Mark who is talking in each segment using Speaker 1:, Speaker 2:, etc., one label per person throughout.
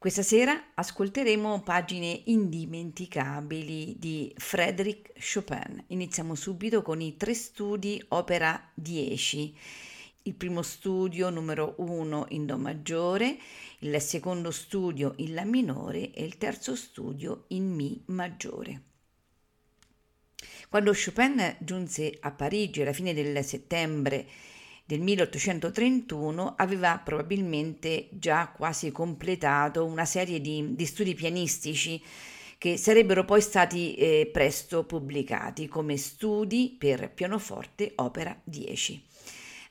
Speaker 1: Questa sera ascolteremo pagine indimenticabili di Frédéric Chopin. Iniziamo subito con i tre studi opera 10. Il primo studio numero 1 in Do maggiore, il secondo studio in La minore e il terzo studio in Mi maggiore. Quando Chopin giunse a Parigi alla fine del settembre del 1831 aveva probabilmente già quasi completato una serie di, di studi pianistici che sarebbero poi stati eh, presto pubblicati come studi per pianoforte opera 10.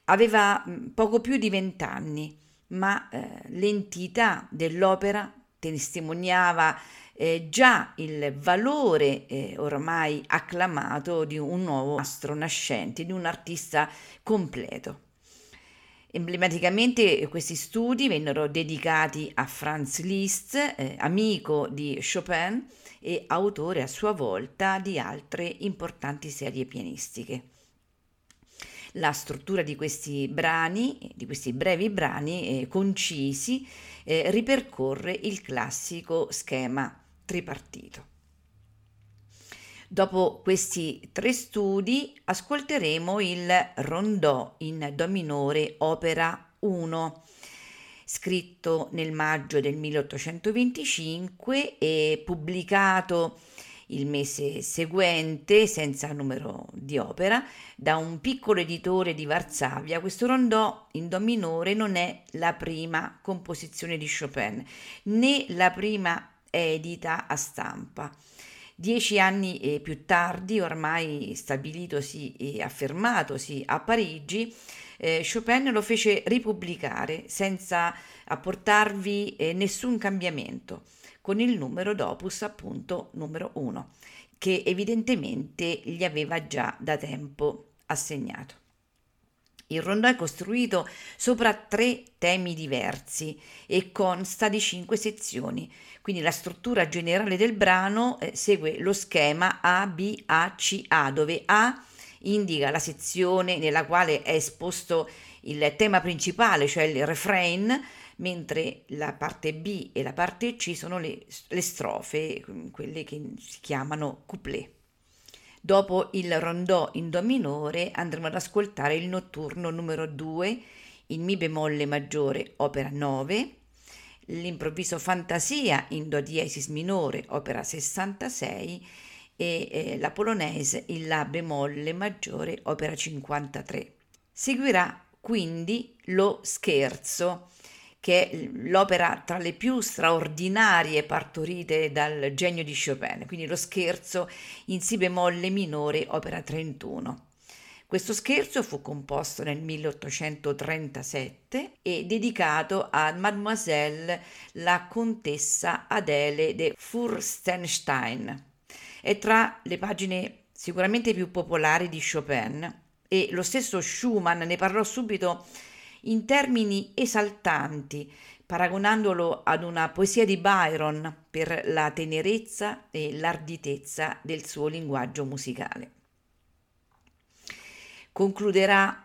Speaker 1: Aveva mh, poco più di vent'anni, ma eh, l'entità dell'opera testimoniava eh, già il valore eh, ormai acclamato di un nuovo astro nascente, di un artista completo. Emblematicamente questi studi vennero dedicati a Franz Liszt, eh, amico di Chopin e autore a sua volta di altre importanti serie pianistiche. La struttura di questi brani, di questi brevi brani eh, concisi, eh, ripercorre il classico schema tripartito. Dopo questi tre studi ascolteremo il Rondò in Do minore, opera 1, scritto nel maggio del 1825 e pubblicato il mese seguente, senza numero di opera, da un piccolo editore di Varsavia. Questo rondò in Do minore non è la prima composizione di Chopin, né la prima edita a stampa. Dieci anni eh, più tardi, ormai stabilitosi e affermatosi a Parigi, eh, Chopin lo fece ripubblicare senza apportarvi eh, nessun cambiamento, con il numero d'opus appunto numero uno, che evidentemente gli aveva già da tempo assegnato. Il rondò è costruito sopra tre temi diversi e consta di cinque sezioni, quindi la struttura generale del brano eh, segue lo schema A, B, A, C, A, dove A indica la sezione nella quale è esposto il tema principale, cioè il refrain, mentre la parte B e la parte C sono le, le strofe, quelle che si chiamano couplet. Dopo il rondò in Do minore andremo ad ascoltare il notturno numero 2 in Mi bemolle maggiore, opera 9, l'improvviso Fantasia in Do diesis minore, opera 66 e eh, la polonese in La bemolle maggiore, opera 53. Seguirà quindi lo scherzo che è l'opera tra le più straordinarie partorite dal genio di Chopin, quindi lo scherzo in Si bemolle minore, opera 31. Questo scherzo fu composto nel 1837 e dedicato a Mademoiselle la contessa Adele de Furstenstein. È tra le pagine sicuramente più popolari di Chopin e lo stesso Schumann ne parlò subito in termini esaltanti, paragonandolo ad una poesia di Byron per la tenerezza e l'arditezza del suo linguaggio musicale. Concluderà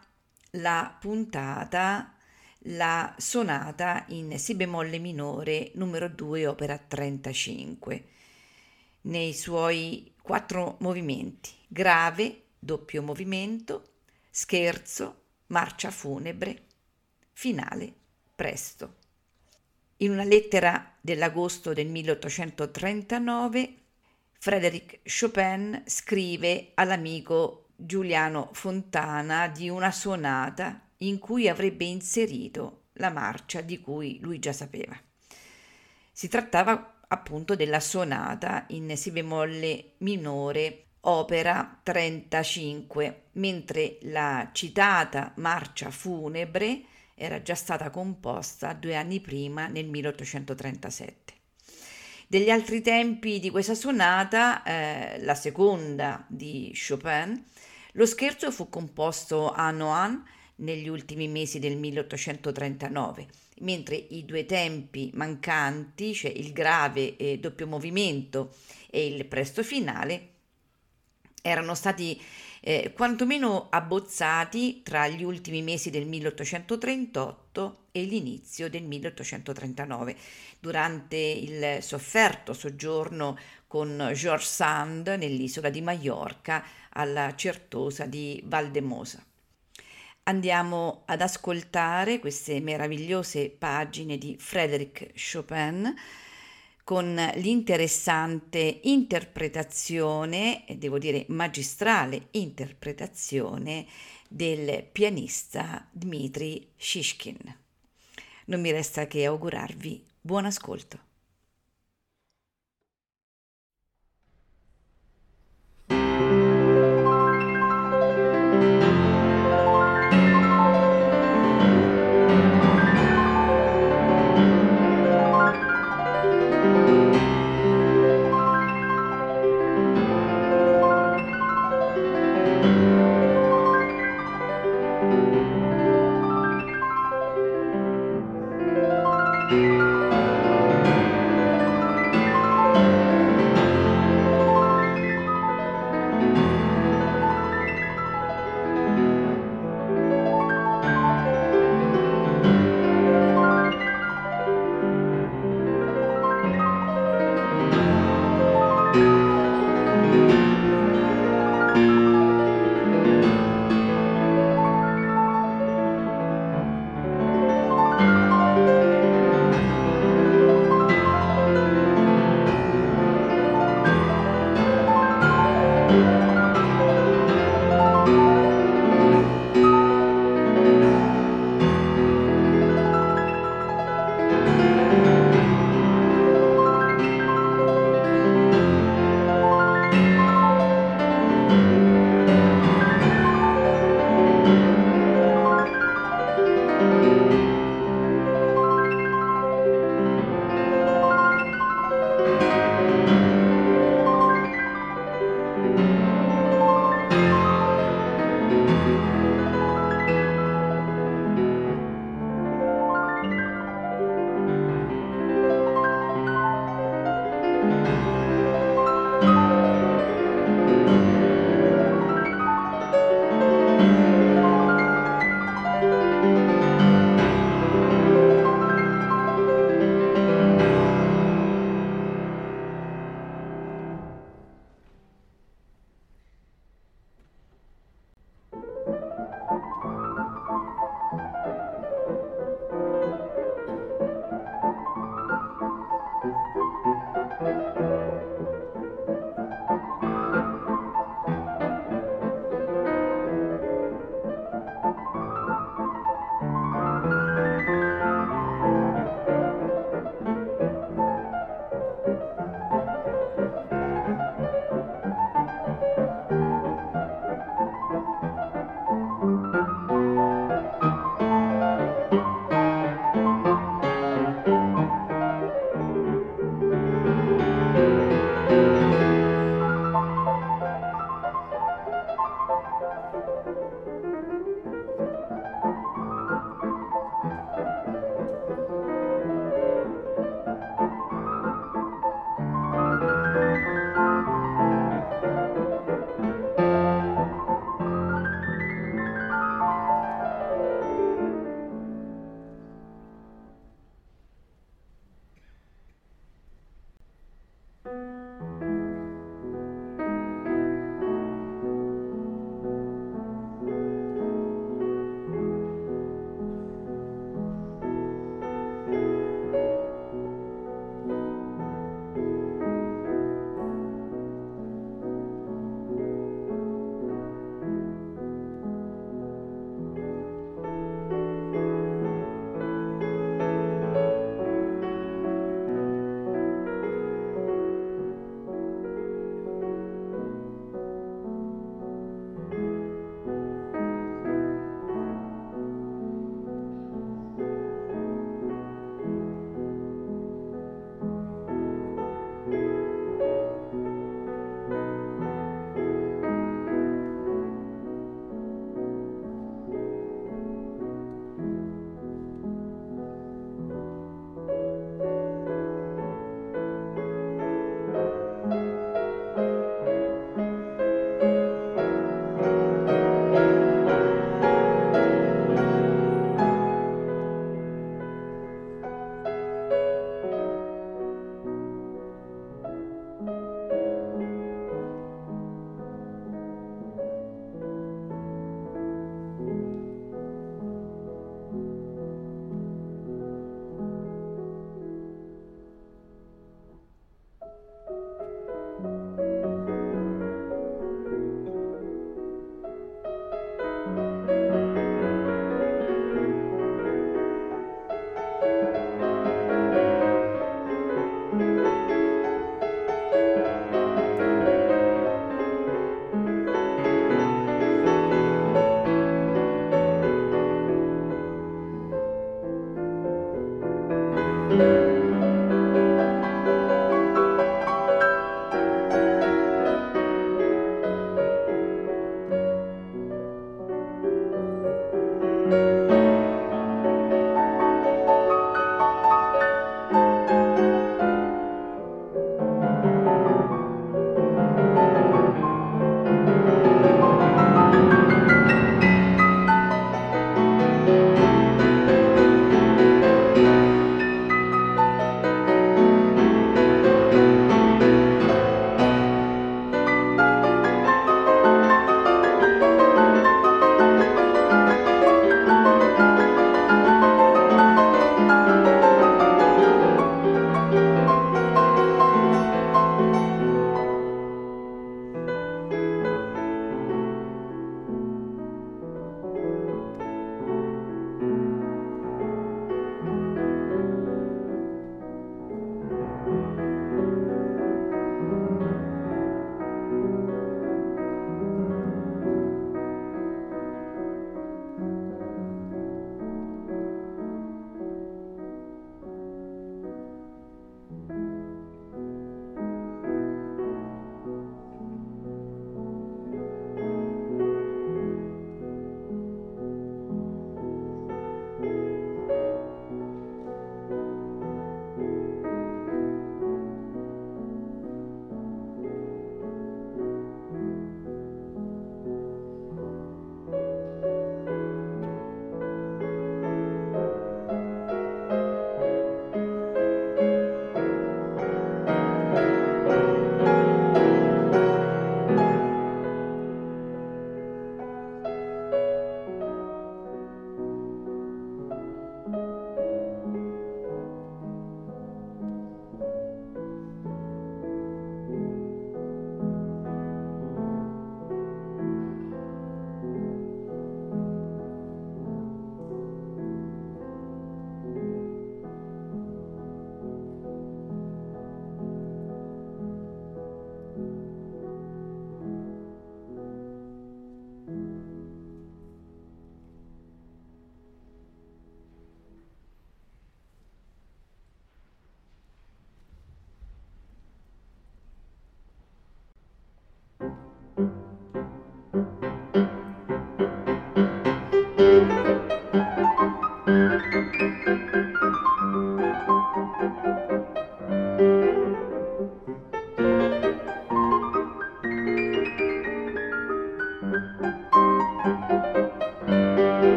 Speaker 1: la puntata la sonata in Si bemolle minore numero 2 opera 35 nei suoi quattro movimenti grave, doppio movimento, scherzo, marcia funebre, finale presto. In una lettera dell'agosto del 1839, Frédéric Chopin scrive all'amico Giuliano Fontana di una sonata in cui avrebbe inserito la marcia di cui lui già sapeva. Si trattava appunto della sonata in Si bemolle minore opera 35, mentre la citata marcia funebre era già stata composta due anni prima, nel 1837. Degli altri tempi di questa sonata, eh, la seconda di Chopin, lo scherzo fu composto a Nohant negli ultimi mesi del 1839, mentre i due tempi mancanti, cioè il grave e doppio movimento e il presto finale, erano stati eh, quantomeno abbozzati tra gli ultimi mesi del 1838 e l'inizio del 1839, durante il sofferto soggiorno con George Sand nell'isola di Maiorca alla certosa di Valdemosa. Andiamo ad ascoltare queste meravigliose pagine di Frédéric Chopin con l'interessante interpretazione, devo dire magistrale interpretazione, del pianista Dmitri Shishkin. Non mi resta che augurarvi buon ascolto.